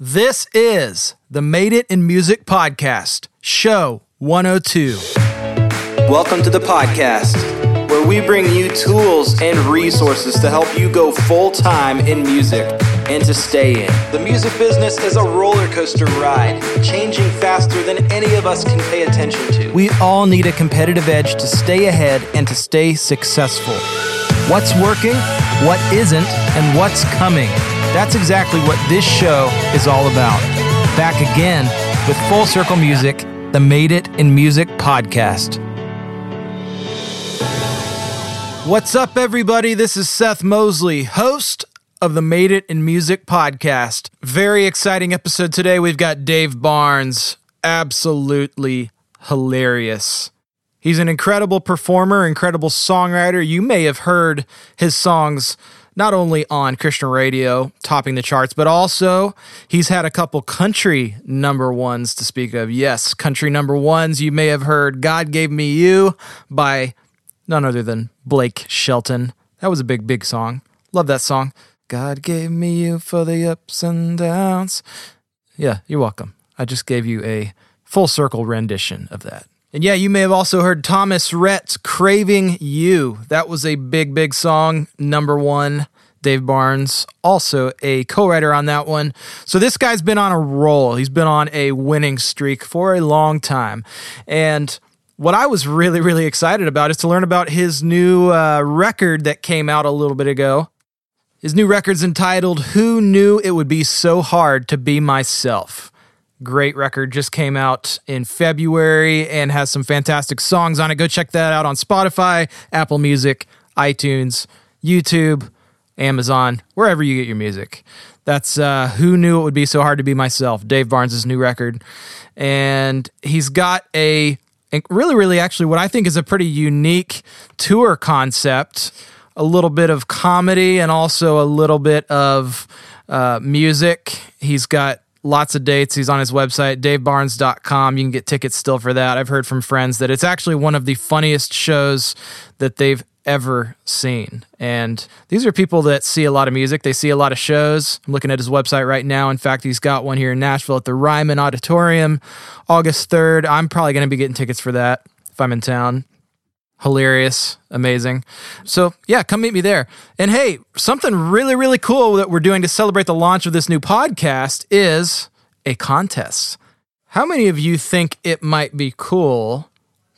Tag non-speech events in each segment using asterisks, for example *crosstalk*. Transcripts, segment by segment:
This is the Made It in Music Podcast, Show 102. Welcome to the podcast, where we bring you tools and resources to help you go full time in music and to stay in. The music business is a roller coaster ride, changing faster than any of us can pay attention to. We all need a competitive edge to stay ahead and to stay successful. What's working, what isn't, and what's coming. That's exactly what this show is all about. Back again with Full Circle Music, the Made It in Music podcast. What's up, everybody? This is Seth Mosley, host of the Made It in Music podcast. Very exciting episode today. We've got Dave Barnes, absolutely hilarious. He's an incredible performer, incredible songwriter. You may have heard his songs not only on Christian radio, topping the charts, but also he's had a couple country number ones to speak of. Yes, country number ones. You may have heard God Gave Me You by none other than Blake Shelton. That was a big, big song. Love that song. God gave me you for the ups and downs. Yeah, you're welcome. I just gave you a full circle rendition of that. And yeah, you may have also heard Thomas Rhett's Craving You. That was a big, big song, number one. Dave Barnes, also a co writer on that one. So this guy's been on a roll. He's been on a winning streak for a long time. And what I was really, really excited about is to learn about his new uh, record that came out a little bit ago. His new record's entitled Who Knew It Would Be So Hard to Be Myself. Great record, just came out in February and has some fantastic songs on it. Go check that out on Spotify, Apple Music, iTunes, YouTube, Amazon, wherever you get your music. That's uh, Who Knew It Would Be So Hard to Be Myself, Dave Barnes' new record. And he's got a really, really actually what I think is a pretty unique tour concept a little bit of comedy and also a little bit of uh, music. He's got lots of dates. He's on his website, davebarnes.com. You can get tickets still for that. I've heard from friends that it's actually one of the funniest shows that they've ever seen. And these are people that see a lot of music, they see a lot of shows. I'm looking at his website right now. In fact, he's got one here in Nashville at the Ryman Auditorium, August 3rd. I'm probably going to be getting tickets for that if I'm in town hilarious, amazing. So, yeah, come meet me there. And hey, something really, really cool that we're doing to celebrate the launch of this new podcast is a contest. How many of you think it might be cool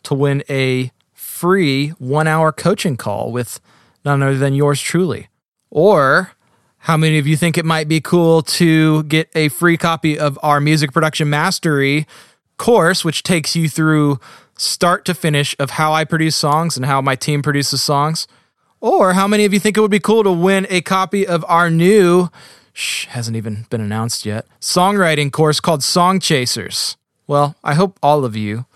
to win a free one hour coaching call with none other than yours truly? Or how many of you think it might be cool to get a free copy of our music production mastery course, which takes you through start to finish of how I produce songs and how my team produces songs? Or how many of you think it would be cool to win a copy of our new, shh, hasn't even been announced yet, songwriting course called Song Chasers? Well, I hope all of you.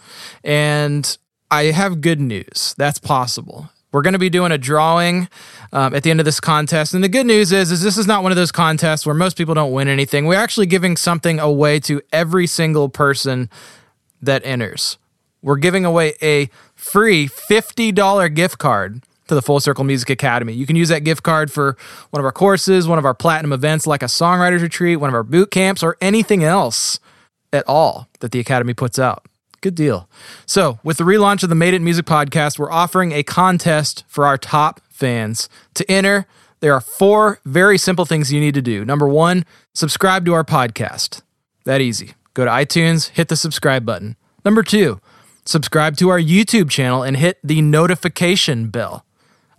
And I have good news. That's possible. We're going to be doing a drawing um, at the end of this contest, and the good news is, is this is not one of those contests where most people don't win anything. We're actually giving something away to every single person that enters we're giving away a free $50 gift card to the Full Circle Music Academy. You can use that gift card for one of our courses, one of our platinum events like a songwriters retreat, one of our boot camps, or anything else at all that the Academy puts out. Good deal. So, with the relaunch of the Made It Music podcast, we're offering a contest for our top fans. To enter, there are four very simple things you need to do. Number one, subscribe to our podcast. That easy. Go to iTunes, hit the subscribe button. Number two, subscribe to our YouTube channel and hit the notification bell.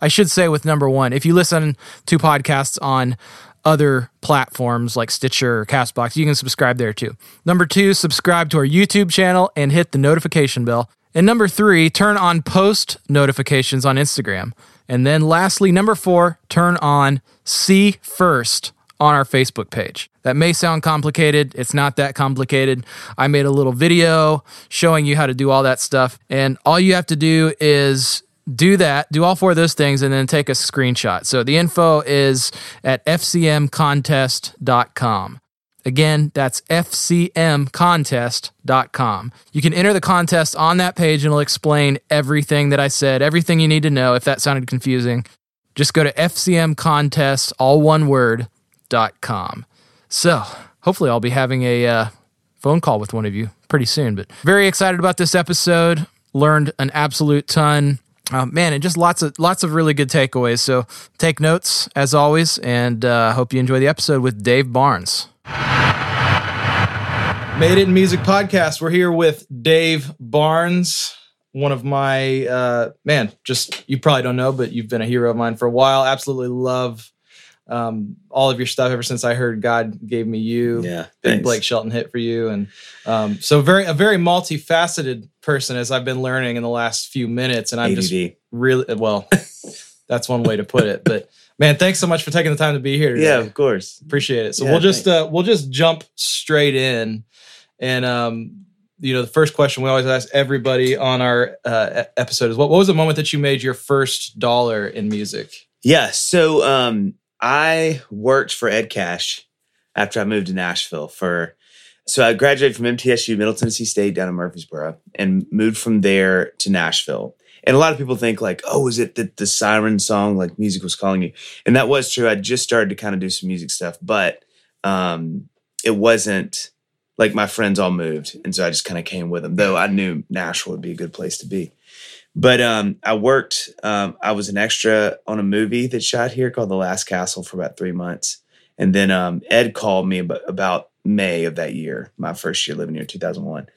I should say with number one, if you listen to podcasts on other platforms like Stitcher or Castbox, you can subscribe there too. Number two, subscribe to our YouTube channel and hit the notification bell. And number three, turn on post notifications on Instagram. And then lastly, number four, turn on see first on our Facebook page. That may sound complicated. It's not that complicated. I made a little video showing you how to do all that stuff. And all you have to do is do that, do all four of those things, and then take a screenshot. So the info is at fcmcontest.com. Again, that's fcmcontest.com. You can enter the contest on that page and it'll explain everything that I said, everything you need to know. If that sounded confusing, just go to fcmcontest, all one word, com. So, hopefully I'll be having a uh, phone call with one of you pretty soon. But very excited about this episode. Learned an absolute ton. Uh, man, and just lots of lots of really good takeaways. So take notes as always, and uh, hope you enjoy the episode with Dave Barnes. Made It in Music podcast. We're here with Dave Barnes, one of my uh, man. Just you probably don't know, but you've been a hero of mine for a while. Absolutely love um, all of your stuff ever since I heard God gave me you. Yeah, big thanks. Blake Shelton hit for you, and um, so very a very multifaceted person as I've been learning in the last few minutes, and I'm just really well. *laughs* that's one way to put it, but man, thanks so much for taking the time to be here. Today. Yeah, of course. appreciate it. So Yeah, we'll just uh, we'll just jump straight in, and um, you know, the first question we always ask everybody on our uh, episode is what what was the moment that you made your first dollar in music? Yeah. So um, I worked for Ed Cash after I moved to Nashville for. So I graduated from MTSU, Middle Tennessee State, down in Murfreesboro, and moved from there to Nashville. And a lot of people think like, oh, is it that the siren song, like music was calling you? And that was true. I just started to kind of do some music stuff, but um, it wasn't like my friends all moved, and so I just kind of came with them. Though I knew Nashville would be a good place to be. But um, I worked. Um, I was an extra on a movie that shot here called The Last Castle for about three months, and then um, Ed called me about, about May of that year, my first year living here, two thousand one,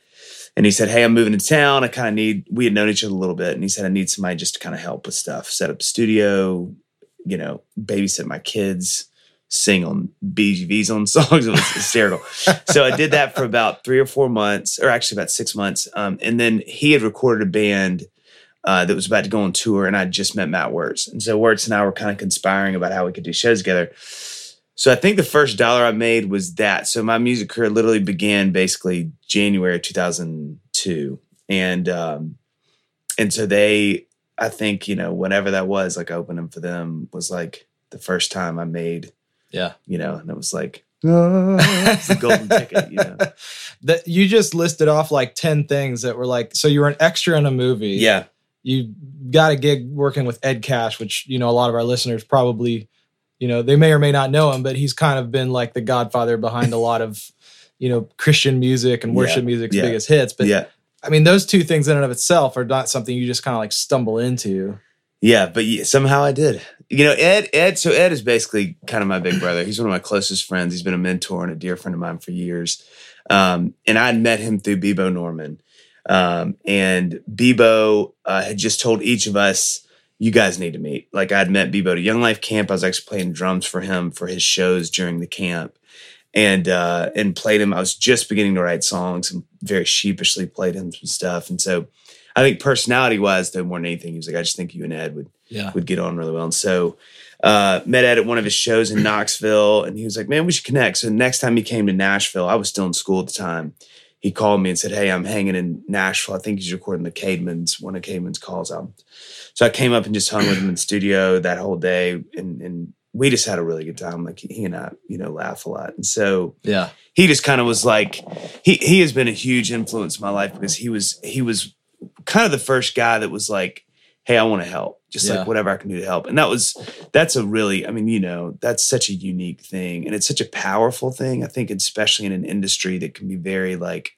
and he said, "Hey, I'm moving to town. I kind of need." We had known each other a little bit, and he said, "I need somebody just to kind of help with stuff, set up studio, you know, babysit my kids." Sing on BGVs on *laughs* songs. It was hysterical. so I did that for about three or four months, or actually about six months. Um, and then he had recorded a band uh, that was about to go on tour, and I just met Matt Wertz. And so Wertz and I were kind of conspiring about how we could do shows together. So I think the first dollar I made was that. So my music career literally began basically January 2002, and um, and so they, I think you know, whenever that was, like opening for them was like the first time I made, Yeah. you know, and it was like it's *laughs* the golden ticket, you know. *laughs* That you just listed off like ten things that were like so you were an extra in a movie. Yeah, you got a gig working with Ed Cash, which you know a lot of our listeners probably, you know, they may or may not know him, but he's kind of been like the godfather behind a lot of, *laughs* you know, Christian music and worship Yeah, music's yeah, biggest hits. But yeah. I mean, those two things in and of itself are not something you just kind of like stumble into. Yeah, but somehow I did. You know, Ed, Ed, so Ed is basically kind of my big brother. He's one of my closest friends. He's been a mentor and a dear friend of mine for years. Um, and I met him through Bebo Norman. Um, and Bebo uh, had just told each of us, you guys need to meet. Like I'd met Bebo at a Young Life camp. I was actually playing drums for him for his shows during the camp. And uh, and played him. I was just beginning to write songs and very sheepishly played him some stuff. And so I think personality wise, though, more than anything, he was like, I just think you and Ed would Yeah. would get on really well. And so uh, met Ed at one of his shows in Knoxville, and he was like, "Man, we should connect." So next time he came to Nashville, I was still in school at the time. He called me and said, "Hey, I'm hanging in Nashville. I think he's recording the Caedmon's, one of Caedmon's Call's albums." So I came up and just hung with him in the studio that whole day, and and we just had a really good time. Like he and I, you know, laugh a lot, and so Yeah. he just kind of was like he he has been a huge influence in my life because he was he was kind of the first guy that was like hey i want to help just Yeah. like whatever i can do to help and that was that's a really i mean you know that's such a unique thing and it's such a powerful thing i think especially in an industry that can be very like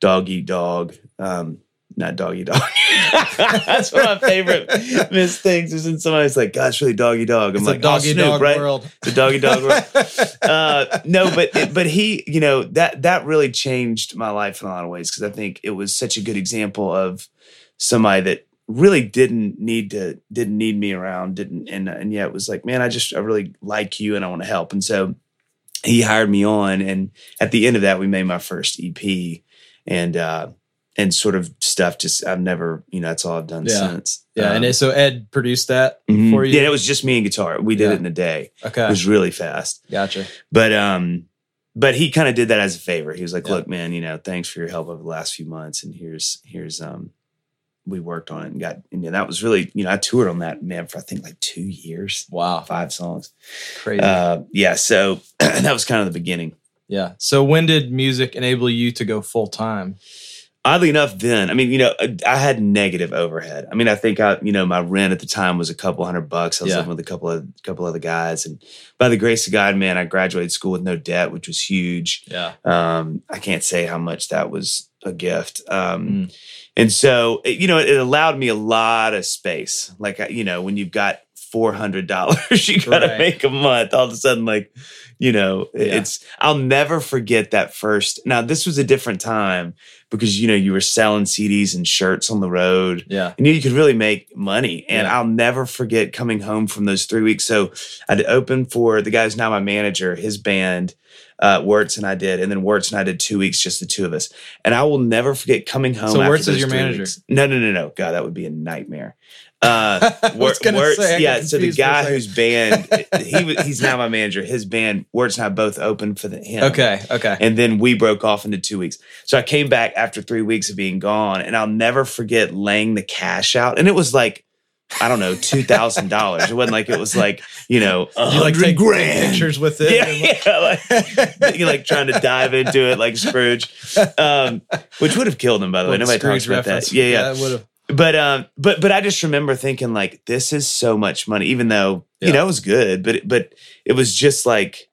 dog eat dog um not doggy dog. *laughs* That's one of my favorite missed things. Is when somebody's like, "God, it's really doggy dog." I'm It's like, doggy oh, Snoop, dog right? world. The doggy dog world *laughs* uh, no, but but he, you know, that that really changed my life in a lot of ways because I think it was such a good example of somebody that really didn't need to didn't need me around, didn't and and yet was like, man, I just I really like you and I want to help, and so he hired me on, and at the end of that, we made my first EP, and uh, and sort of stuff. Just I've never, you know, that's all I've done Yeah. since. Yeah, and Um, it- so Ed produced that mhm. for you. Yeah, it was just me and guitar. We did Yeah. it in a day. okay It was really fast. gotcha. But um, but he kind of did that as a favor. He was like, Yeah. "Look, man, you know, thanks for your help over the last few months, and here's here's um, we worked on it and got and that was really you know I toured on that man for I think like two years, Wow, five songs. crazy. Uh, yeah, so *clears throat* that was kind of the beginning. yeah. So when did music enable you to go full time? Oddly enough, then I mean, you know, I had negative overhead. I mean, I think I, you know, my rent at the time was a couple hundred bucks. I was Yeah. living with a couple of couple other guys, and by the grace of God, man, I graduated school with no debt, which was huge. Yeah. Um, I can't say how much that was a gift. Um, Mm. and so, it- you know, it allowed me a lot of space. Like, you know, when you've got four hundred dollars, *laughs* you got to Right. make a month. All of a sudden, like, you know, Yeah. it's. I'll never forget that first. Now, this was a different time because you know you were selling CDs and shirts on the road. Yeah. And you could really make money. And Yeah. I'll never forget coming home from those three weeks. So I'd open for the guy's now my manager, his band, uh, Wertz and I did. And then Wertz and I did two weeks, just the two of us. And I will never forget coming home. So Wertz is your manager? weeks. No, no, no, no. God, that would be a nightmare. Uh, *laughs* I was Wertz, say, yeah. So the confused for a guy whose band, *laughs* he he's now my manager. His band, Wertz and I both opened for the, him. Okay. Okay. And then we broke off into two weeks. So I came back after three weeks of being gone, and I'll never forget laying the cash out. And it was like, I don't know, two thousand dollars. It wasn't like it was like you know, *laughs* you like take, grand. pictures with it? Yeah, yeah, like, you're like trying to dive into it like Scrooge, um, which would have killed him. By the way, nobody Scrooge talks about reference. that. Yeah, yeah. that would've- But um, but but I just remember thinking like, this is so much money. Even though Yeah. you know it was good, but it, but it was just like,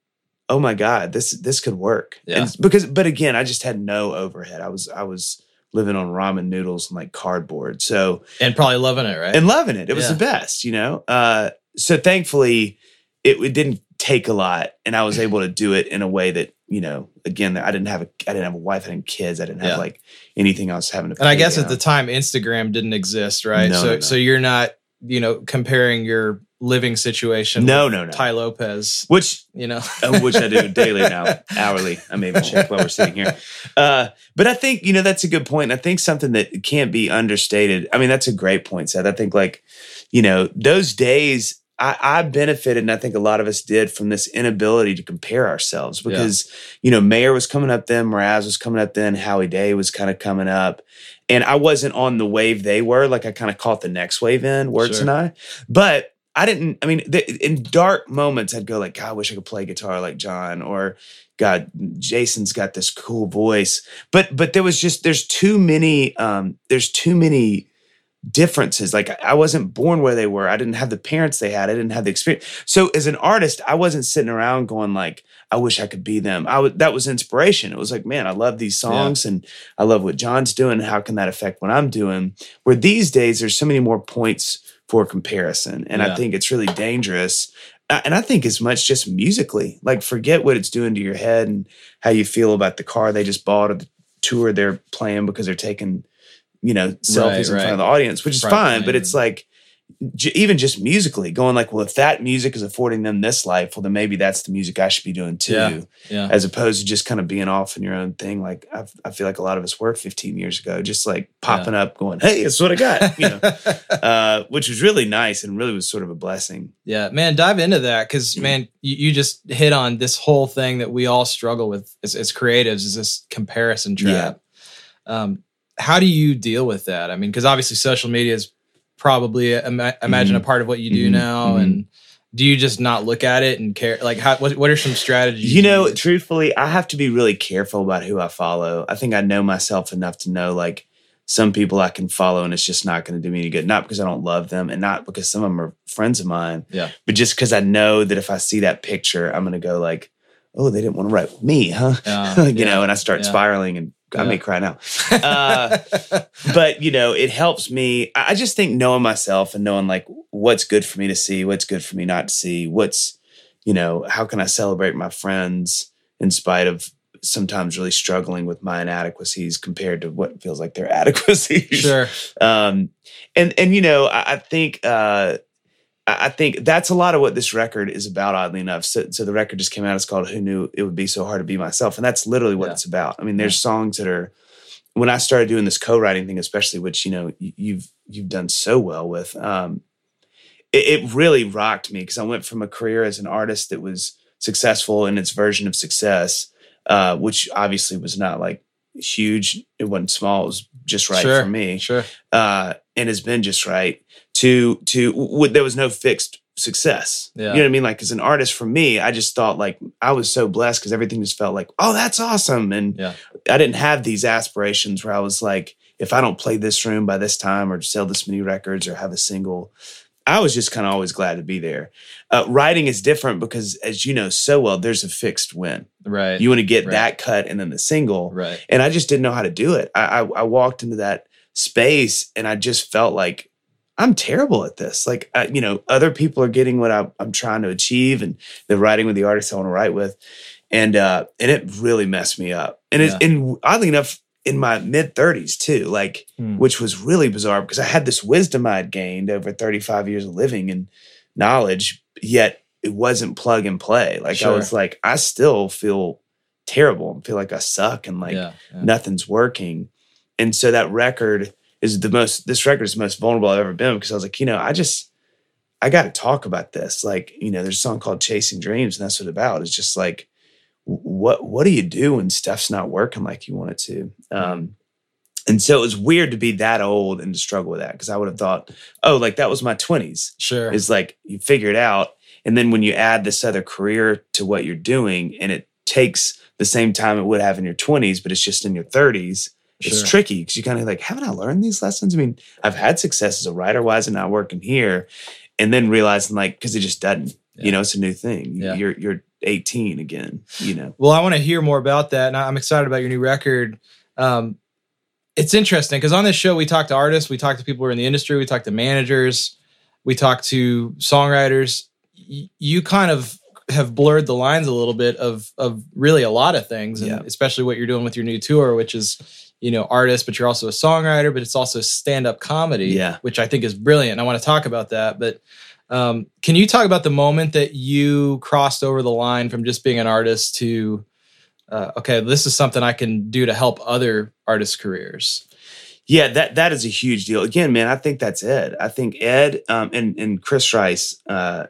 oh my god, this this could work. Yeah. And because but again, I just had no overhead. I was I was living on ramen noodles and like cardboard. So and probably loving it, right? and loving it. It was Yeah. the best, you know. Uh, so thankfully, it, it didn't take a lot, and I was *laughs* able to do it in a way that you know. Again, I didn't have a I didn't have a wife, I didn't have kids, I didn't have Yeah. like anything was having to. and I guess at the time Instagram didn't exist, right? No, so no, so you're not, you know, comparing your living situation no, with no, no. Tai Lopez, Which you know. uh, which I do *laughs* daily now, hourly. I may even check while we're sitting here. *laughs* Uh, but I think you know that's a good point. I think something that can't be understated. I mean, that's a great point, Seth. I think like you know those days. I, I benefited, and I think a lot of us did from this inability to compare ourselves because you know Mayer was coming up then, Mraz was coming up then, Howie Day was kind of coming up, and I wasn't on the wave they were. Like I kind of caught the next wave in Wertz Sure. and I, but I didn't. I mean, th- in dark moments, I'd go like, "God, I wish I could play guitar like John," or "God, Jason's got this cool voice." But but there was just there's too many um, there's too many differences. Like I wasn't born where they were. I didn't have the parents they had. I didn't have the experience. So as an artist, I wasn't sitting around going like, "I wish I could be them." I was that was inspiration. It was like, man, I love these songs and I love what John's doing. How can that affect what I'm doing? Where these days there's so many more points for comparison, and Yeah. I think it's really dangerous. And I think as much just musically, like forget what it's doing to your head and how you feel about the car they just bought or the tour they're playing because they're taking, you know, selfies in right. front of the audience, which is Right, fine. But it's like j- even just musically going like, well, if that music is affording them this life, well, then maybe that's the music I should be doing too Yeah. Yeah. as opposed to just kind of being off in your own thing. Like I, I feel like a lot of us were 15 years ago, just like popping up, going, "Hey, that's what I got," you know, *laughs* uh, which was really nice and really was sort of a blessing. Yeah, man, dive into that because man, you, you just hit on this whole thing that we all struggle with as, as creatives is this comparison trap. Um, how do you deal with that? I mean, because obviously social media is probably I ima- imagine a part of what you do Mhm. now, Mhm. and do you just not look at it and care? Like, how, what what are some strategies? You know, truthfully, I have to be really careful about who I follow. I think I know myself enough to know like some people I can follow and it's just not going to do me any good. Not because I don't love them and not because some of them are friends of mine, Yeah. but just because I know that if I see that picture, I'm going to go like, oh, they didn't want to write with me, huh? Uh, *laughs* you know, and I start yeah. spiraling and I Yeah. may cry now. Uh, but you know, it helps me. I I just think knowing myself and knowing like what's good for me to see, what's good for me not to see, what's, you know, how can I celebrate my friends in spite of sometimes really struggling with my inadequacies compared to what feels like their *laughs* adequacies. sure. Um, and and you know, I, I think uh, I think that's a lot of what this record is about. Oddly enough, so so the record just came out. It's called "Who Knew It Would Be So Hard to Be Myself," and that's literally what Yeah. it's about. I mean, there's songs that are when I started doing this co-writing thing, especially which you know you've you've done so well with. Um, it, it really rocked me because I went from a career as an artist that was successful in its version of success, uh, which obviously was not like huge. It wasn't small. It was just right Sure. for me Sure. uh, and has been just right. To to w- there was no fixed success. Yeah. You know what I mean? Like as an artist for me, I just thought like I was so blessed because everything just felt like, oh, that's awesome. And Yeah. I didn't have these aspirations where I was like, if I don't play this room by this time or sell this many records or have a single, I was just kind of always glad to be there. Uh, writing is different because, as you know so well, there's a fixed win. Right. You want to get Right. that cut and then the single. right. And I just didn't know how to do it. I, I, I walked into that space and I just felt like I'm terrible at this. Like, I, you know, other people are getting what I, I'm trying to achieve and they're writing with the artists I want to write with. And, uh, and it really messed me up. And it's, Yeah. and oddly enough, in my mid 30s too, like, Hmm. which was really bizarre because I had this wisdom I had gained over 35 years of living and knowledge, yet it wasn't plug and play. Like, Sure. I was like, I still feel terrible and feel like I suck and like, yeah. yeah. nothing's working. And so that record is the most, this record is the most vulnerable I've ever been because I was like, you know, I just, I got to talk about this. Like, you know, there's a song called Chasing Dreams, and that's what it's about. It's just like, what, what do you do when stuff's not working like you want it to? Um, and so it was weird to be that old and to struggle with that because I would have thought, oh, like that was my 20s Sure. is like you figure it out and then when you add this other career to what you're doing and it takes the same time it would have in your 20s but it's just in your 30s it's Sure. tricky because you kind of like haven't i learned these lessons i mean i've had success as a writer why is it not working here and then realizing like because it just doesn't Yeah. you know it's a new thing Yeah. you're you're 18 again you know Well, I want to hear more about that, and I'm excited about your new record. Um, it's interesting because on this show we talk to artists, we talk to people who are in the industry, we talk to managers, we talk to songwriters. Y- you kind of have blurred the lines a little bit of of really a lot of things, and Yeah. especially what you're doing with your new tour, which is you know artist, but you're also a songwriter, but it's also stand up comedy, Yeah. which I think is brilliant. I want to talk about that, but. Um, can you talk about the moment that you crossed over the line from just being an artist to uh, okay, this is something I can do to help other artists' careers. Yeah, that that is a huge deal. Again, man, I think that's Ed. I think Ed um, and and Chris Rice, uh,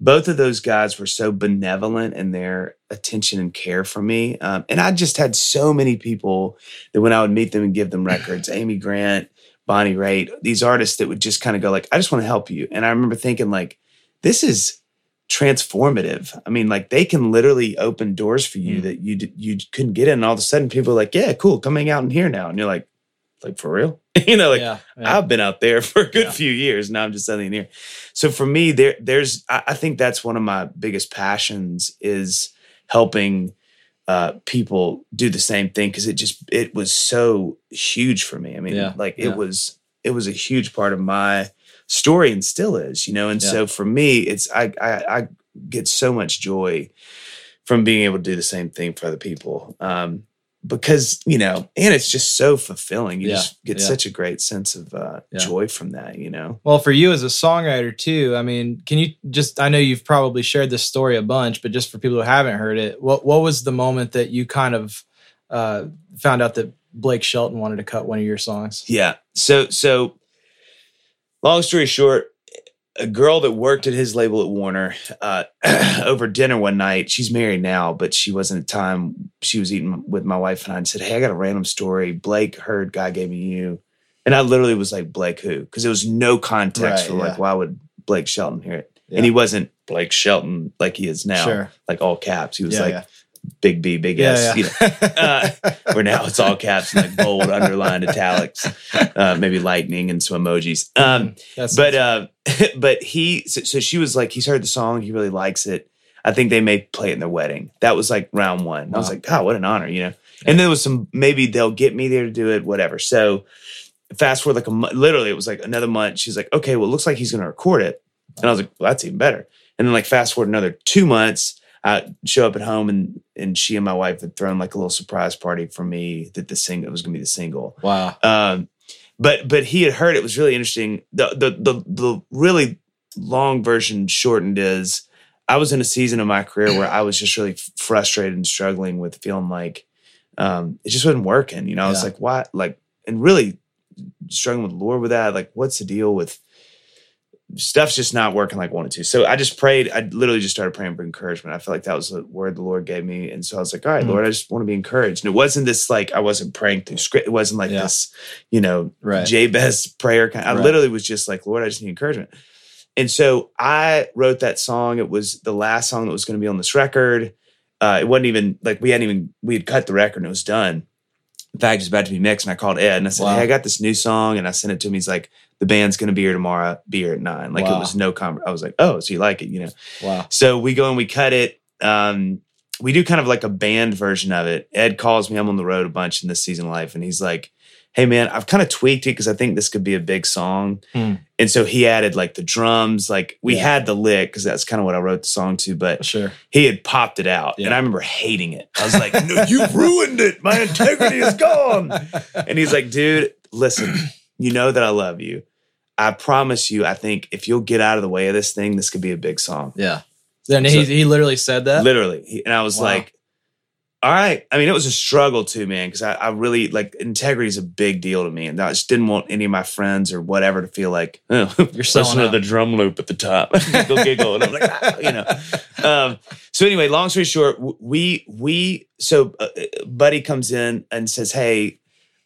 both of those guys were so benevolent in their attention and care for me. Um, and I just had so many people that when I would meet them and give them *laughs* records, Amy Grant, Bonnie Raitt, these artists that would just kind of go like, "I just want to help you." And I remember thinking like, "This is." transformative. I mean, like they can literally open doors for you Mm. that you you couldn't get in. And all of a sudden, people are like, "Yeah, cool, come hang out in here now," and you're like, "Like for real?" *laughs* you know, like yeah, yeah. I've been out there *laughs* for a good Yeah. few years. Now I'm just suddenly in here. So for me, there there's I, think that's one of my biggest passions is helping uh people do the same thing because it just it was so huge for me. I mean, like it was it was a huge part of my story and still is, you know. And so for me, it's I, I I get so much joy from being able to do the same thing for other people. Um because you know, and it's just so fulfilling. You Yeah, just get yeah. such a great sense of uh, Yeah. joy from that. You know, Well, for you as a songwriter too, I mean, can you just I know you've probably shared this story a bunch, but just for people who haven't heard it, what what was the moment that you kind of uh, found out that Blake Shelton wanted to cut one of your songs? yeah. So so, long story short, a girl that worked at his label at Warner uh, *clears throat* over dinner one night. She's married now, but she wasn't at the time. She was eating with my wife and I, and said, "Hey, I got a random story. Blake heard God gave me you." And I literally was like, Blake who? Because there was no context Right, for like, why would Blake Shelton hear it? Yeah. And he wasn't Blake Shelton like he is now, Sure. like all caps. He was Yeah, like yeah. Big B, big Yeah, S. yeah. You know, uh, where now it's all caps and like bold, underlined, italics, uh, maybe lightning and some emojis. Um, but uh, *laughs* but he, so, so she was like, he's heard the song, he really likes it. I think they may play it in their wedding. That was like round one. I was like, God, what an honor, you know. And then there was some maybe they'll get me there to do it, whatever. So fast forward like a month, literally it was like another month. She's like, okay, well, it looks like he's going to record it. And I was like, well, that's even better. And then like fast forward another two months, I show up at home and and she and my wife had thrown like a little surprise party for me that the single was going to be the single. wow. Um, but but he had heard it was really interesting. The the the the really long version shortened is I was in a season of my career where I was just really frustrated and struggling with feeling like um, it just wasn't working. You know, I was Yeah. like, why? Like, and really struggling with the Lord with that. Like, what's the deal with stuff's just not working like I wanted to? So I just prayed. I literally just started praying for encouragement. I felt like that was the word the Lord gave me, and so I was like, all right, Mhm. Lord, I just want to be encouraged. And it wasn't this like I wasn't praying through script. It wasn't like Yeah. this, you know, Right. Jabez prayer kind. I Right. literally was just like, Lord, I just need encouragement. and so I wrote that song. It was the last song that was going to be on this record. Uh, it wasn't even like we hadn't even we had cut the record and it was done. Fact, was about to be mixed, and I called Ed and I said, Wow. "Hey, I got this new song," and I sent it to him. He's like, "The band's going to be here tomorrow. Be here at nine. Like Wow. it was no con I was like, "Oh, so you like it?" You know. Wow. So we go and we cut it. Um, we do kind of like a band version of it. Ed calls me. I'm on the road a bunch in this season of life, and he's like, "Hey, man, I've kind of tweaked it because I think this could be a big song." Hmm. And so he added like the drums. Like we Yeah. had the lick because that's kind of what I wrote the song to, but Sure. he had popped it out, Yeah. and I remember hating it. I was *laughs* like, "No, you ruined it. My integrity is gone." And he's like, "Dude, listen, you know that I love you." I promise you, I think if you'll get out of the way of this thing, this could be a big song. Yeah. Then So- he, he literally said that. Literally. He- And I was Wow. like, all right. I mean, it was a struggle too, man, because I, I really like integrity is a big deal to me. And I just didn't want any of my friends or whatever to feel like, *laughs* oh, You're selling listen to the drum loop at the top. *laughs* Giggle, giggle. And I'm like, ah, you know. *laughs* Um, so anyway, long story short, we, we, so uh, uh, Buddy comes in and says, hey,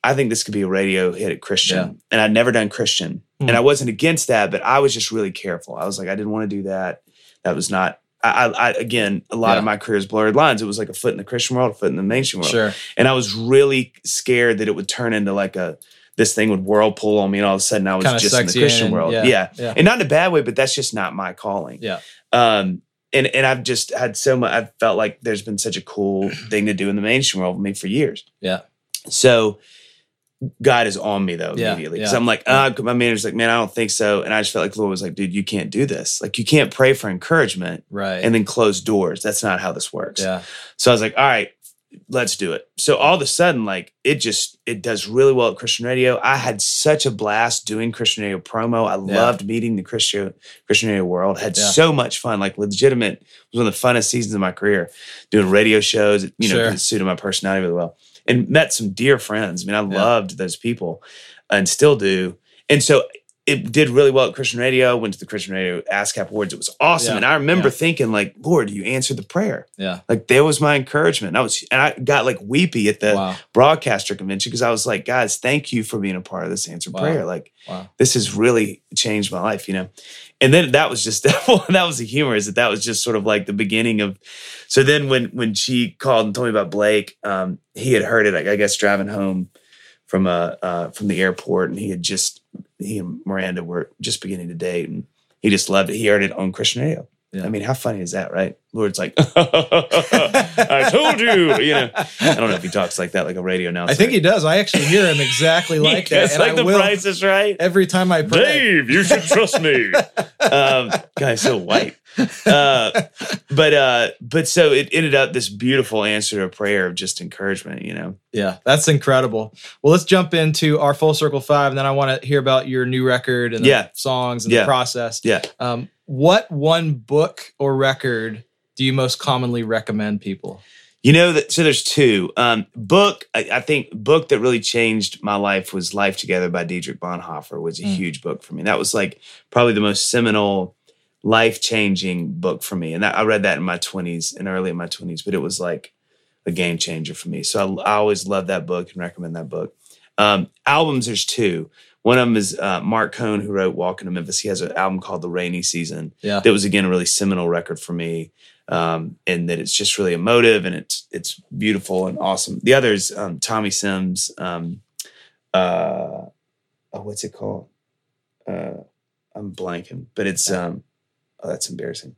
I think this could be a radio hit at Christian. Yeah. And I'd never done Christian. Hmm. And I wasn't against that, but I was just really careful. I was like, I didn't want to do that. That was not, I, I, again, a lot Yeah. of my career is blurred lines. It was like a foot in the Christian world, a foot in the mainstream world. Sure. And I was really scared that it would turn into like a, this thing would whirlpool on me. And all of a sudden I was Kinda just in the Christian and- world. yeah, Yeah. yeah. And not in a bad way, but that's just not my calling. Yeah. Um, and, and I've just had so much, I've felt like there's been such a cool thing to do in the mainstream world for me for years. Yeah. So God is on me though Yeah, immediately because yeah. I'm like, uh, my manager's like, man, I don't think so, and I just felt like the Lord was like, dude, you can't do this. Like, you can't pray for encouragement Right. and then close doors. That's not how this works. yeah. So I was like, all right, let's do it. So all of a sudden, like, it just it does really well at Christian radio. I had such a blast doing Christian radio promo. I Yeah. loved meeting the Christian Christian radio world. Had so much fun. Like, legitimate it was one of the funnest seasons of my career doing radio shows. You know, Sure. it suited my personality really well and met some dear friends. I mean, I Yeah. loved those people and still do. And so it did really well at Christian Radio. Went to the Christian Radio ASCAP Awards. It was awesome. Yeah. And I remember Yeah. thinking, like, Lord, you answered the prayer. Yeah. Like there was my encouragement. I was, and I got like weepy at the Wow. broadcaster convention because I was like, guys, thank you for being a part of this answered Wow. prayer. Like Wow. this has really changed my life, you know. And then that was just *laughs* that was the humor is that that was just sort of like the beginning of. So then when when she called and told me about Blake, um, he had heard it. I guess driving home from uh, uh from the airport, and he had just he and Miranda were just beginning to date, and he just loved it. He heard it on Christian radio. Yeah. I mean, how funny is that, right? Lord's like, *laughs* I told you. *laughs* You know, I don't know if he talks like that, like a radio announcer. I think he does. I actually hear him exactly *laughs* like that. It's And like I the will price is right. every time I pray. Dave, you should trust me. um, guy's so white. Uh, but uh, but so it ended up this beautiful answer to a prayer of just encouragement. You know, Yeah, that's incredible. Well, let's jump into our full circle five, and then I want to hear about your new record and the Yeah. songs and Yeah. the process. yeah. Um, what one book or record do you most commonly recommend people? You know that so there's two. Um book I, I think book that really changed my life was Life Together by Dietrich Bonhoeffer was a Mm. huge book for me. That was like probably the most seminal life-changing book for me. And that, I read that in my 20s and early in my 20s, but it was like a game changer for me. So I, I always love that book and recommend that book. Um albums there's two. One of them is uh, Marc Cohn, who wrote Walking to Memphis. He has an album called The Rainy Season Yeah, that was again a really seminal record for me um, and that it's just really emotive and it's it's beautiful and awesome. The other is um, tommy sims um, uh, oh, what's it called? Uh, i'm blanking but it's um, oh that's embarrassing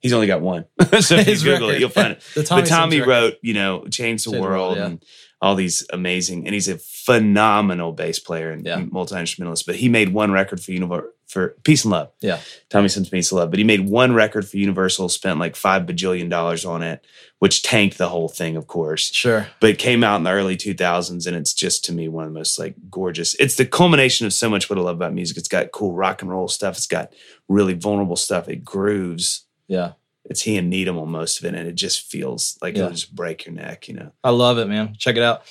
he's only got one *laughs* so if you *laughs* His google record. it you'll find it *laughs* the but tommy Sims record. wrote you know change the Change the world World, yeah. and all these amazing and he's a phenomenal bass player and Yeah. multi-instrumentalist but he made one record for Univer- for peace and love Yeah. tommy sims peace and love but he made one record for universal spent like five bajillion dollars on it which tanked the whole thing of course Sure. but it came out in the early 2000s and it's just to me one of the most like gorgeous it's the culmination of so much what i love about music it's got cool rock and roll stuff it's got really vulnerable stuff it grooves Yeah, it's he and Needham on most of it, and it just feels like Yeah. it'll just break your neck, you know. I love it, man. Check it out.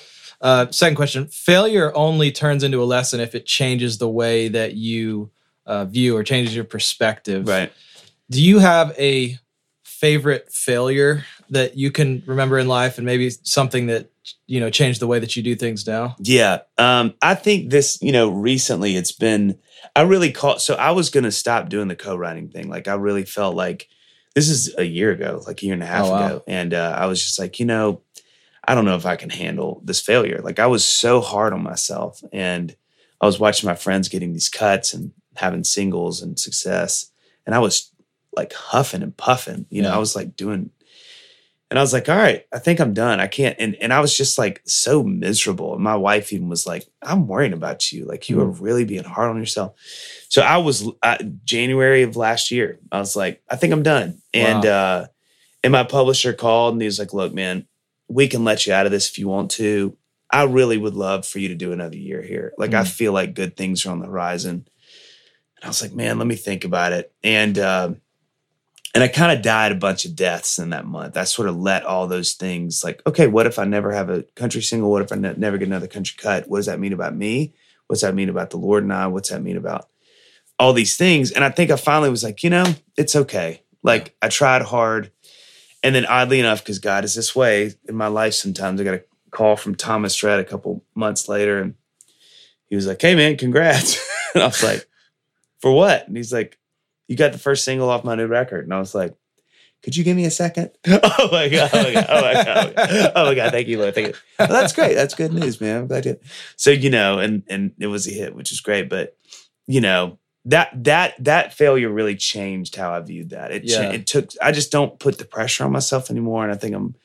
Uh, second question: Failure only turns into a lesson if it changes the way that you uh, view or changes your perspective. Right. Do you have a favorite failure that you can remember in life and maybe something that you know changed the way that you do things now? Yeah. Um, I think this, you know, recently it's been, I really caught, so I was going to stop doing the co writing thing. Like, I really felt like this is a year ago, like a year and a half Oh, wow. ago. And uh, I was just like, you know, I don't know if I can handle this failure. Like, I was so hard on myself. And I was watching my friends getting these cuts and having singles and success. And I was like huffing and puffing, you know, I was like doing, and I was like, all right, I think I'm done. I can't. And, and I was just like so miserable. And my wife even was like, I'm worrying about you. Like, you are really being hard on yourself. So I was, uh, January of last year, I was like, I think I'm done. And, uh, and my publisher called and he was like, look, man, we can let you out of this if you want to. I really would love for you to do another year here. Like, I Mm. feel like good things are on the horizon. And I was like, man, let me think about it. And, um, and I kind of died a bunch of deaths in that month. I sort of let all those things like, okay, what if I never have a country single? What if I ne- never get another country cut? What does that mean about me? What's that mean about the Lord and I? What's that mean about all these things? And I think I finally was like, you know, it's okay. Like I tried hard. And then oddly enough, because God is this way in my life, sometimes I got a call from Thomas Rhett a couple months later and he was like, hey man, congrats. *laughs* and I was like, for what? And he's like, you got the first single off my new record. And I was like, could you give me a second? *laughs* Oh, oh my God. Oh my God. Oh my God. Oh my God. Thank you, Lord. Thank you. Well, that's great. That's good news, man. I'm glad you. So, you know, and, and it was a hit, which is great. But, you know, that, that, that failure really changed how I viewed that. It, Yeah. it took, I just don't put the pressure on myself anymore. And I think I'm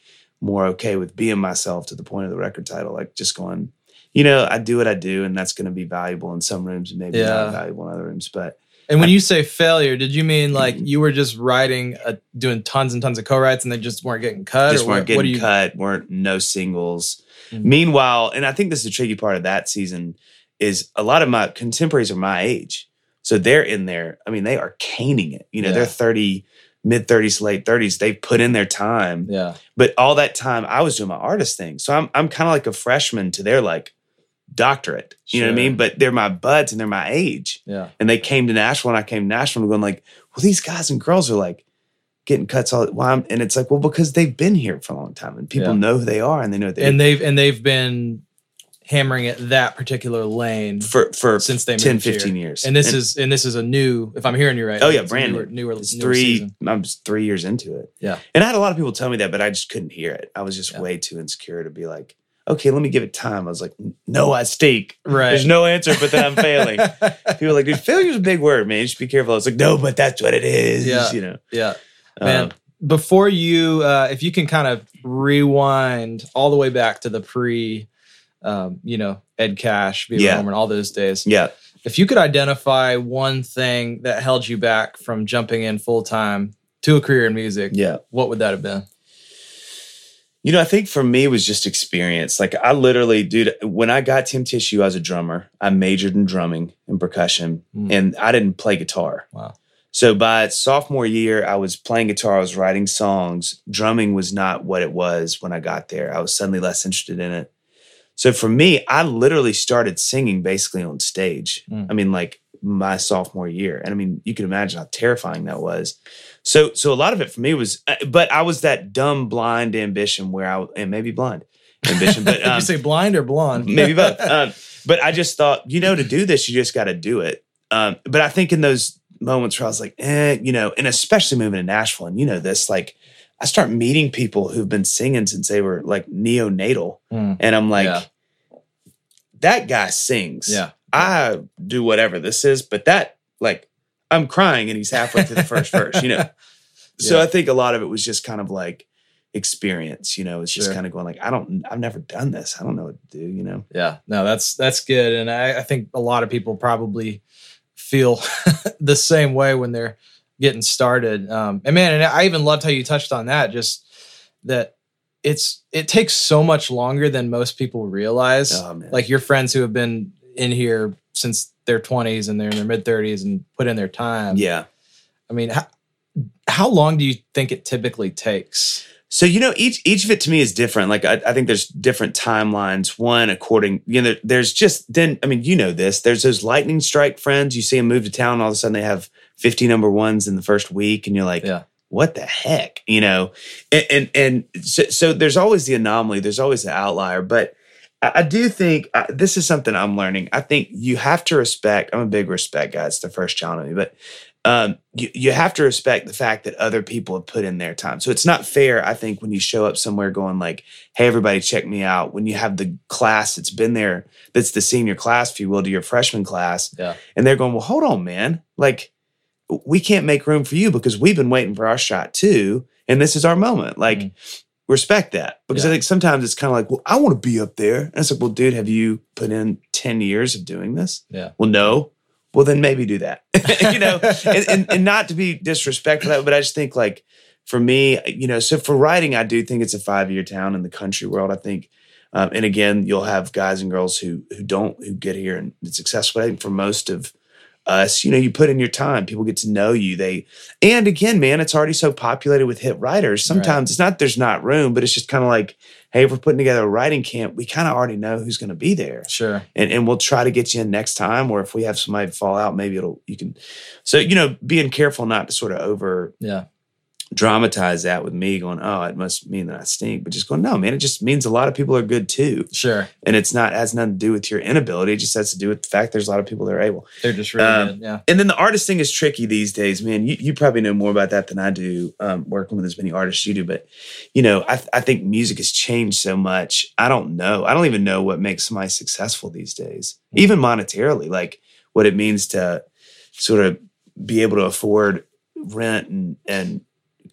more okay with being myself to the point of the record title, like just going, you know, I do what I do, and that's going to be valuable in some rooms and maybe Yeah. not valuable in other rooms. But And when you say failure, did you mean like you were just writing, uh, doing tons and tons of co-writes, and they just weren't getting cut? just or weren't what, getting what you? cut, weren't no singles. Mhm. Meanwhile, and I think this is the tricky part of that season is a lot of my contemporaries are my age. So they're in there. I mean, they are caning it. You know, Yeah. they're 30, mid 30s, late 30s. They've put in their time. Yeah, But all that time I was doing my artist thing. So I'm I'm kind of like a freshman to their like doctorate. You know what I mean? But they're my buds and they're my age. yeah, And they came to Nashville and I came to Nashville and going like, well, these guys and girls are like getting cuts all why I'm, and it's like, well, because they've been here for a long time and people Yeah. know who they are and they know they and they've and they've been hammering at that particular lane for for since they 10, moved here. 15 years. And this is and this is a new. If I'm hearing you right, Oh, yeah, brand newer, new. newer, newer three. season. I'm just three years into it. Yeah. And I had a lot of people tell me that, but I just couldn't hear it. I was just Yeah. way too insecure to be like, okay, let me give it time. I was like, no, I stink. Right. There's no answer, but then I'm failing. *laughs* People are like, dude, failure's a big word, man. You should be careful. I was like, no, but that's what it is. Yeah. You know. yeah, man. Um, before you, uh, if you can kind of rewind all the way back to the pre, um, you know, Ed Cash, Bebo Yeah. Norman, all those days. yeah. If you could identify one thing that held you back from jumping in full time to a career in music, Yeah. what would that have been? You know, I think for me it was just experience. Like I literally, dude, when I got to MTSU, I was a drummer. I majored in drumming and percussion, Mm. and I didn't play guitar. Wow. So by sophomore year, I was playing guitar, I was writing songs. Drumming was not what it was when I got there. I was suddenly less interested in it. So for me, I literally started singing basically on stage. Mm. I mean, like my sophomore year. And I mean, you can imagine how terrifying that was. So so a lot of it for me was uh, but I was that dumb blind ambition where I and maybe blind ambition, but *laughs* Did um, you say blind or blonde? maybe both. *laughs* Um, but I just thought, you know, to do this, you just got to do it. Um, but I think in those moments where I was like, eh, you know, and especially moving to Nashville, and you know this, like, I start meeting people who've been singing since they were like neonatal, Mm. and I'm like, Yeah. that guy sings. Yeah. I do whatever this is, but that, like, I'm crying and he's halfway through the first verse, you know. *laughs* So Yeah. I think a lot of it was just kind of like experience, you know. It's just Sure. kind of going like, I don't, I've never done this. I don't know what to do, you know. Yeah, no, that's that's good, and I, I think a lot of people probably feel *laughs* the same way when they're getting started. Um, and man, and I even loved how you touched on that, just that it's it takes so much longer than most people realize. Oh. Like your friends who have been in here since their twenties and they're in their mid thirties and put in their time. Yeah. I mean, how, how long do you think it typically takes? So you know, each each of it to me is different. Like I, I think there's different timelines. One according, you know, there- there's just then. I mean, you know this. There's those lightning strike friends. You see them move to town, all of a sudden they have 50 number ones in the first week, and you're like, Yeah. what the heck, you know? And and, and so, so there's always the anomaly, there's always the outlier, but I, do think uh, this is something I'm learning. I think you have to respect. I'm a big respect guy. It's the first child of me, but um, you, you have to respect the fact that other people have put in their time. So it's not fair, I think, when you show up somewhere going like, hey, everybody, check me out. When you have the class that's been there, that's the senior class, if you will, to your freshman class. Yeah. And they're going, well, hold on, man. Like, we can't make room for you because we've been waiting for our shot too. And this is our moment. Like, Mm. Respect that. Because I think sometimes it's kind of like, well, I want to be up there. And it's like, well, dude, have you put in 10 years of doing this? Yeah. Well, no. Well, then maybe do that. *laughs* you know, and, and, and not to be disrespectful, but I just think like for me, you know, so for writing, I do think it's a five year town in the country world. I think, um, and again, you'll have guys and girls who who don't who get here and it's successful. I think for most of us, you know, you put in your time, people get to know you. They and again, man, it's already so populated with hit writers. Sometimes it's not there's not room, but it's just kind of like, hey, if we're putting together a writing camp, we kind of already know who's going to be there Sure. and, and we'll try to get you in next time. Or if we have somebody fall out, maybe it'll you can. So you know, being careful not to sort of over Yeah. Dramatize that with me going, oh, it must mean that I stink, but just going, no, man, it just means a lot of people are good too, Sure. and it's not has nothing to do with your inability. It just has to do with the fact there's a lot of people that are able. They're just really Um, good. Yeah. And then the artist thing is tricky these days, man. You, you probably know more about that than I do, um, working with as many artists you do. But you know, I, I think music has changed so much. I don't know. I don't even know what makes somebody successful these days, even monetarily. Like what it means to sort of be able to afford rent and and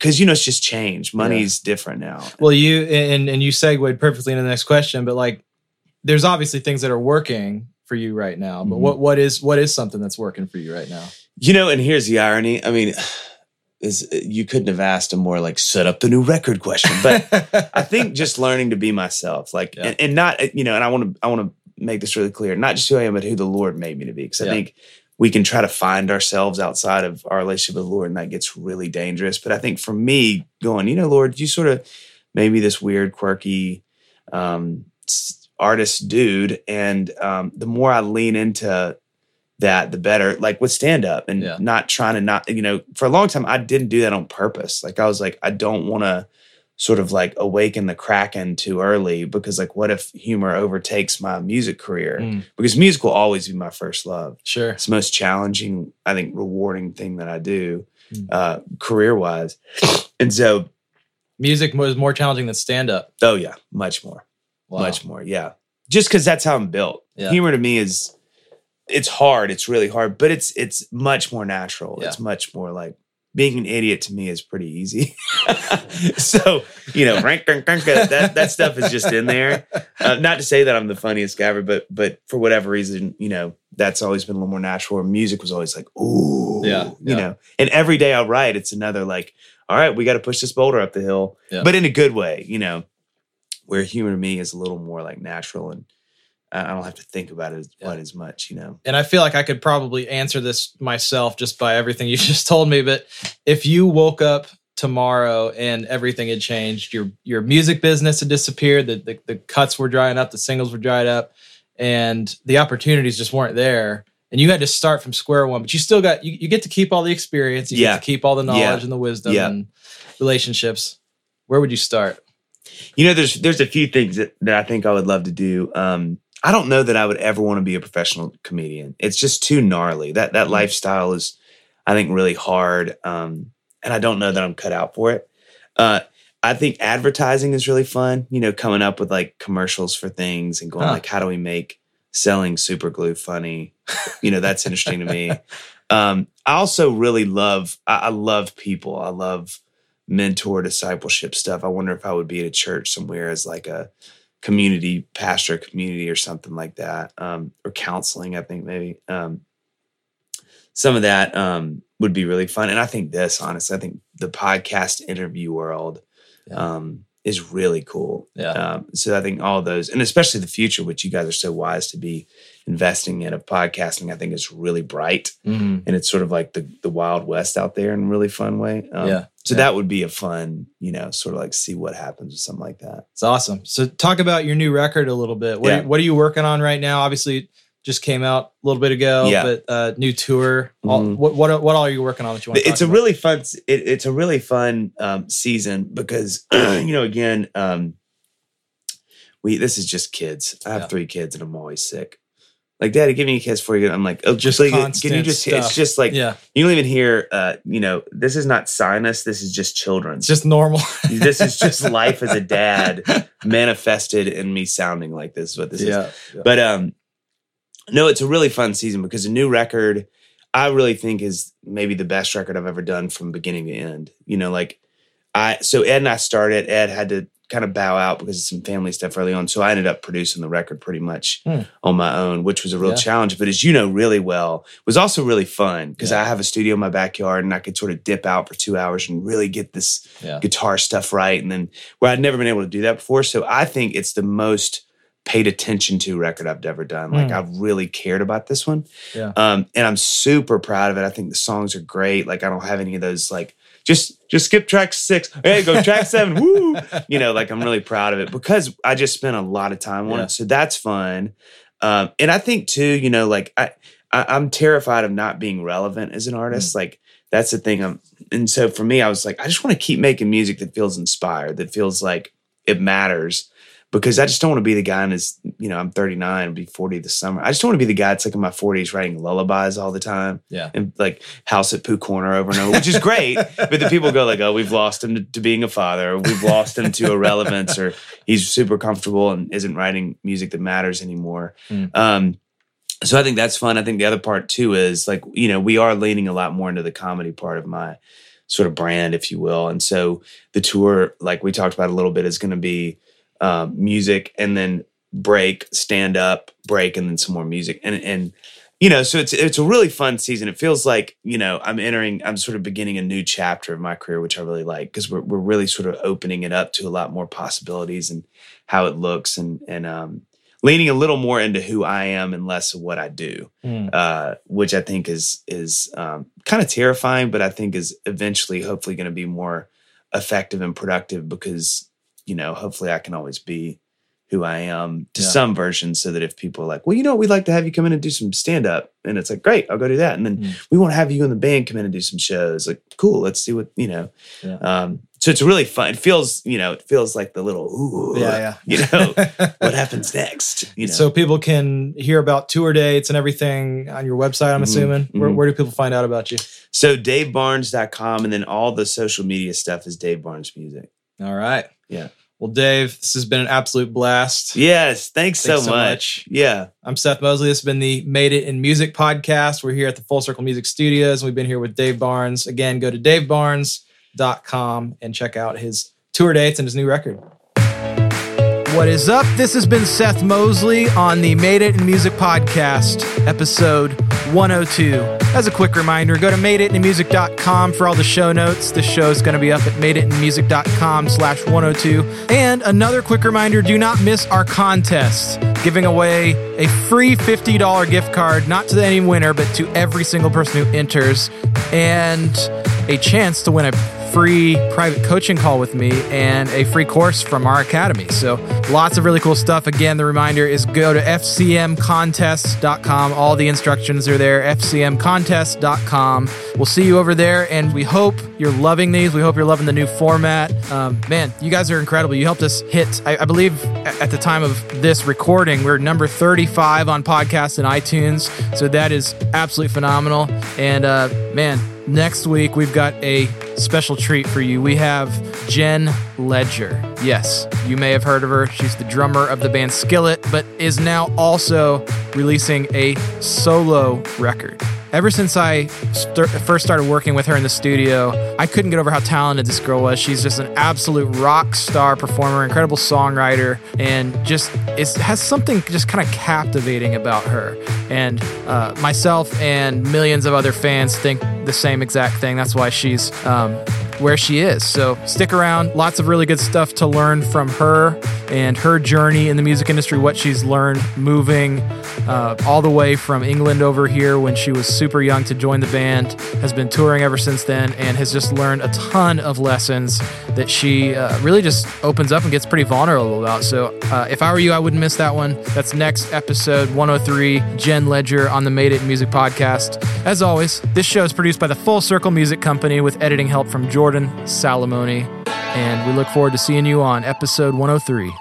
because you know it's just changed. Money's different now. Well, you and and you segued perfectly into the next question, but like, there's obviously things that are working for you right now. But Mhm. what what is what is something that's working for you right now? You know, and here's the irony. I mean, *sighs* is you couldn't have asked a more like set up the new record question, but. *laughs* I think just learning to be myself, like, Yeah. and, and not, you know, and I want to, I want to make this really clear, not just who I am, but who the Lord made me to be. Because I Yeah. think we can try to find ourselves outside of our relationship with the Lord, and that gets really dangerous. But I think for me, going, you know, Lord, you sort of maybe this weird, quirky um, artist dude, and um, the more I lean into that, the better. Like with stand up, and Yeah. not trying to not, you know, for a long time I didn't do that on purpose. Like I was like, I don't want to sort of like awaken the kraken too early because like what if humor overtakes my music career Mm. because music will always be my first love Sure. it's the most challenging i think rewarding thing that i do Mm. uh career wise and so Music was more challenging than stand up. oh yeah much more much more yeah just because that's how i'm built Yeah. humor to me is it's hard it's really hard but it's it's much more natural Yeah. it's much more like being an idiot to me is pretty easy. *laughs* So you know rank, rank, rank, that that stuff is just in there. Uh, not to say that i'm the funniest guy ever but but for whatever reason you know that's always been a little more natural. Music was always like ooh Yeah, you yeah. know. And every day i write it's another like all right we got to push this boulder up the hill. Yeah. but in a good way you know where humor to me is a little more like natural and I don't have to think about it as, Yeah. quite as much, you know. and I feel like I could probably answer this myself just by everything you *laughs* just told me. But if you woke up tomorrow and everything had changed, your your music business had disappeared, the, the the cuts were drying up, the singles were dried up, and the opportunities just weren't there. And you had to start from square one, but you still got you, you get to keep all the experience, you Yeah. get to keep all the knowledge Yeah. and the wisdom Yeah. and relationships. Where would you start? You know, there's there's a few things that, that I think I would love to do. Um, I don't know that I would ever want to be a professional comedian. It's just too gnarly. That that Mhm. lifestyle is, I think, really hard. Um, and I don't know that I'm cut out for it. Uh, I think advertising is really fun. You know, coming up with like commercials for things and going Huh. like, how do we make selling super glue funny? you know, that's interesting to me. *laughs* Um, I also really love. I, I love people. I love mentor discipleship stuff. I wonder if I would be at a church somewhere as like a community pastor community or something like that um, or counseling i think maybe um, some of that um, would be really fun and i think this honestly i think the podcast interview world Yeah. um, is really cool Yeah. um, so i think all those and especially the future which you guys are so wise to be investing in of podcasting i think is really bright Mm-hmm. and it's sort of like the the wild west out there in a really fun way um, Yeah. So Yeah. that would be a fun you know sort of like see what happens with something like that It's awesome. So talk about your new record a little bit. What, Yeah. are, what are you working on right now? Obviously, just came out a little bit ago. Yeah. But uh, new tour. All, Mhm. what what what all are you working on that you want? to it's a really fun it, it's a really fun um, season because *clears throat* you know again um, we this is just kids i have Yeah. three kids and i'm always sick like daddy give me a kiss for you i'm like oh Just just like, can you just stuff. it's just like yeah. you don't even hear uh you know this is not sinus this is just children It's just normal. *laughs* this is just *laughs* life as a dad manifested in me sounding like this is what this is yeah. but um no, it's a really fun season because a new record I really think is maybe the best record I've ever done from beginning to end. You know, like I so Ed and I started, Ed had to kind of bow out because of some family stuff early on. So I ended up producing the record pretty much Hmm. on my own, which was a real Yeah. challenge. But as you know really well, was also really fun because Yeah. I have a studio in my backyard and I could sort of dip out for two hours and really get this Yeah. guitar stuff right. And then where I'd never been able to do that before. So I think it's the most paid attention to record I've ever done. Like Mm. I've really cared about this one. Yeah. Um, and I'm super proud of it. I think the songs are great. Like I don't have any of those like just just skip track six. Hey, go track *laughs* seven. Woo. You know, like I'm really proud of it because I just spent a lot of time on Yeah. it. So that's fun. Um, and I think too, you know, like I, I I'm terrified of not being relevant as an Mm. artist. Like that's the thing. I'm, and so for me, I was like, I just want to keep making music that feels inspired, that feels like it matters. Because I just don't want to be the guy in his, you know, I'm 39, I'll be 40 this summer. I just don't want to be the guy that's like in my 40s writing lullabies all the time Yeah. and like house at Pooh Corner over and over, which is great. *laughs* but the people go like, "Oh, we've lost him to, to being a father. Or we've lost him to irrelevance, or he's super comfortable and isn't writing music that matters anymore." Mm. Um, so I think that's fun. I think the other part too is like you know we are leaning a lot more into the comedy part of my sort of brand, if you will, and so the tour, like we talked about a little bit, is going to be um, music and then break, stand up, break, and then some more music, and and you know, so it's it's a really fun season. It feels like you know I'm entering, I'm sort of beginning a new chapter of my career, which I really like because we're we're really sort of opening it up to a lot more possibilities and how it looks, and and um, leaning a little more into who I am and less of what I do, Mm. uh, which I think is is um, kind of terrifying, but I think is eventually, hopefully, going to be more effective and productive because you know, hopefully, I can always be who I am to Yeah. some version so that if people are like, well, you know, we'd like to have you come in and do some stand up. And it's like, great, I'll go do that. And then Mm. we want to have you and the band come in and do some shows. Like, cool, let's see what, you know. Yeah. Um, so it's really fun. It feels, you know, it feels like the little, ooh, Yeah, yeah. you know, *laughs* what happens next? You know? So people can hear about tour dates and everything on your website, I'm Mhm, assuming. Where, mhm. where do people find out about you? so davebarnes.com and then all the social media stuff is Dave Barnes Music. All right. Yeah. Well, Dave, this has been an absolute blast. Yes, thanks, Thanks so, so much. Yeah. I'm Seth Mosley. This has been the Made It in Music podcast. We're here at the Full Circle Music Studios. And we've been here with Dave Barnes. Again, go to davebarnes.com and check out his tour dates and his new record. What is up? This has been Seth Mosley on the Made It in Music podcast, episode 102. As a quick reminder, go to madeitinmusic.com for all the show notes. This show is going to be up at madeitinmusic.com slash 102. And another quick reminder, do not miss our contest, giving away a free $50 gift card, not to any winner, but to every single person who enters, and a chance to win a free private coaching call with me and a free course from our academy. So lots of really cool stuff. Again, the reminder is go to fcmcontests.com. All the instructions are there, fcmcontest.com. We'll see you over there, and we hope you're loving these. We hope you're loving the new format. Um, man, you guys are incredible. You helped us hit, I, I believe, at the time of this recording, we're number 35 on podcasts and iTunes. So that is absolutely phenomenal. And uh, man, Next week, we've got a special treat for you. We have Jen Ledger. Yes, you may have heard of her. She's the drummer of the band Skillet, but is now also releasing a solo record. Ever since I st- first started working with her in the studio, I couldn't get over how talented this girl was. She's just an absolute rock star performer, incredible songwriter, and just is, has something just kind of captivating about her. And uh, myself and millions of other fans think the same exact thing. That's why she's um, where she is. So stick around. Lots of really good stuff to learn from her and her journey in the music industry, what she's learned moving uh, all the way from England over here when she was super young to join the band, has been touring ever since then, and has just learned a ton of lessons that she uh, really just opens up and gets pretty vulnerable about. So uh, if I were you, I wouldn't miss that one. That's next episode 103, Jen Ledger on the Made It Music podcast. As always, this show is produced by the Full Circle Music Company with editing help from Jordan Salamoni. And we look forward to seeing you on episode 103.